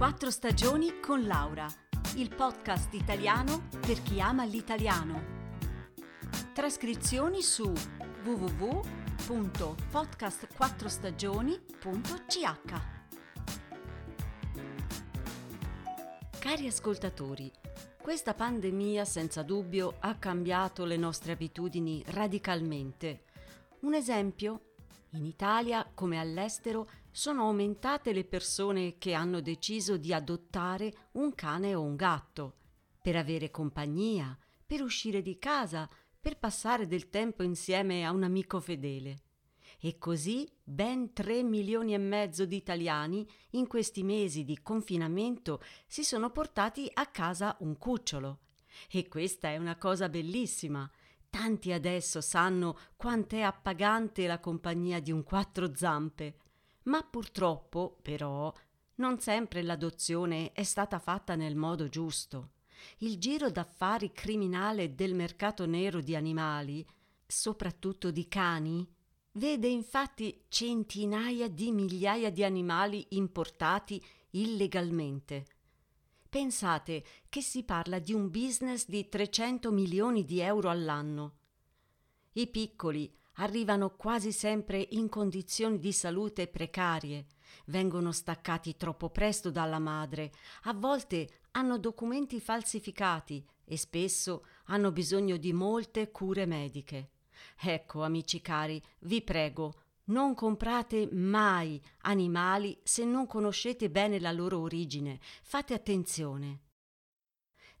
Quattro stagioni con Laura, il podcast italiano per chi ama l'italiano. Trascrizioni su www.podcastquattrostagioni.ch Cari ascoltatori, questa pandemia senza dubbio ha cambiato le nostre abitudini radicalmente. Un esempio? In Italia, come all'estero, sono aumentate le persone che hanno deciso di adottare un cane o un gatto per avere compagnia, per uscire di casa, per passare del tempo insieme a un amico fedele. E così ben 3 milioni e mezzo di italiani in questi mesi di confinamento si sono portati a casa un cucciolo. E questa è una cosa bellissima. Tanti adesso sanno quant'è appagante la compagnia di un quattro zampe. Ma purtroppo, però, non sempre l'adozione è stata fatta nel modo giusto. Il giro d'affari criminale del mercato nero di animali, soprattutto di cani, vede infatti centinaia di migliaia di animali importati illegalmente. Pensate che si parla di un business di 300 milioni di euro all'anno. I piccoli, arrivano quasi sempre in condizioni di salute precarie, vengono staccati troppo presto dalla madre, a volte hanno documenti falsificati e spesso hanno bisogno di molte cure mediche. Ecco, amici cari, vi prego, non comprate mai animali se non conoscete bene la loro origine. Fate attenzione.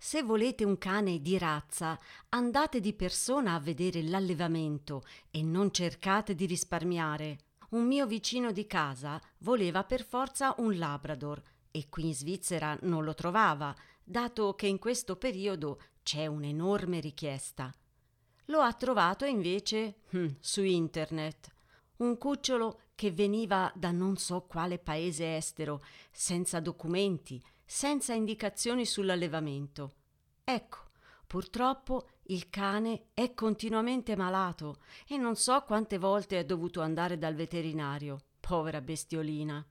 Se volete un cane di razza, andate di persona a vedere l'allevamento e non cercate di risparmiare. Un mio vicino di casa voleva per forza un Labrador e qui in Svizzera non lo trovava, dato che in questo periodo c'è un'enorme richiesta. Lo ha trovato invece hm, su internet. Un cucciolo che veniva da non so quale paese estero, senza documenti, senza indicazioni sull'allevamento. Ecco, purtroppo il cane è continuamente malato e non so quante volte è dovuto andare dal veterinario. Povera bestiolina.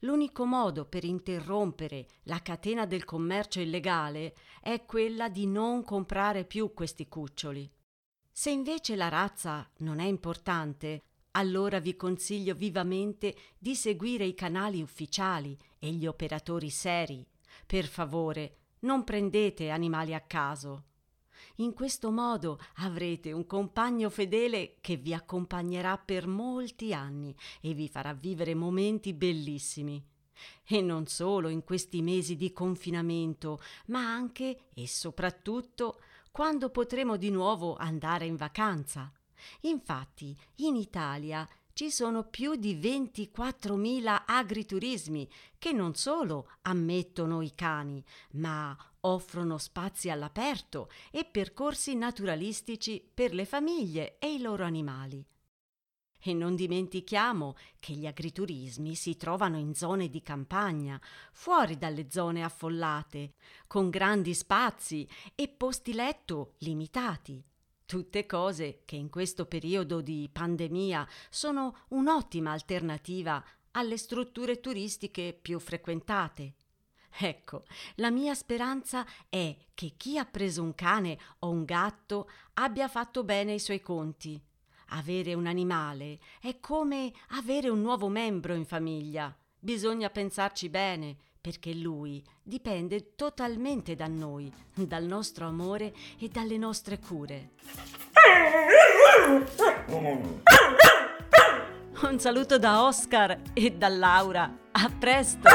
L'unico modo per interrompere la catena del commercio illegale è quella di non comprare più questi cuccioli. Se invece la razza non è importante, allora vi consiglio vivamente di seguire i canali ufficiali e gli operatori seri. Per favore, non prendete animali a caso. In questo modo avrete un compagno fedele che vi accompagnerà per molti anni e vi farà vivere momenti bellissimi. E non solo in questi mesi di confinamento, ma anche e soprattutto quando potremo di nuovo andare in vacanza. Infatti, in Italia ci sono più di 24.000 agriturismi che non solo ammettono i cani, ma offrono spazi all'aperto e percorsi naturalistici per le famiglie e i loro animali. E non dimentichiamo che gli agriturismi si trovano in zone di campagna, fuori dalle zone affollate, con grandi spazi e posti letto limitati. Tutte cose che in questo periodo di pandemia sono un'ottima alternativa alle strutture turistiche più frequentate. Ecco, la mia speranza è che chi ha preso un cane o un gatto abbia fatto bene i suoi conti. Avere un animale è come avere un nuovo membro in famiglia. Bisogna pensarci bene, perché lui dipende totalmente da noi, dal nostro amore e dalle nostre cure. Un saluto da Oscar e da Laura. A presto!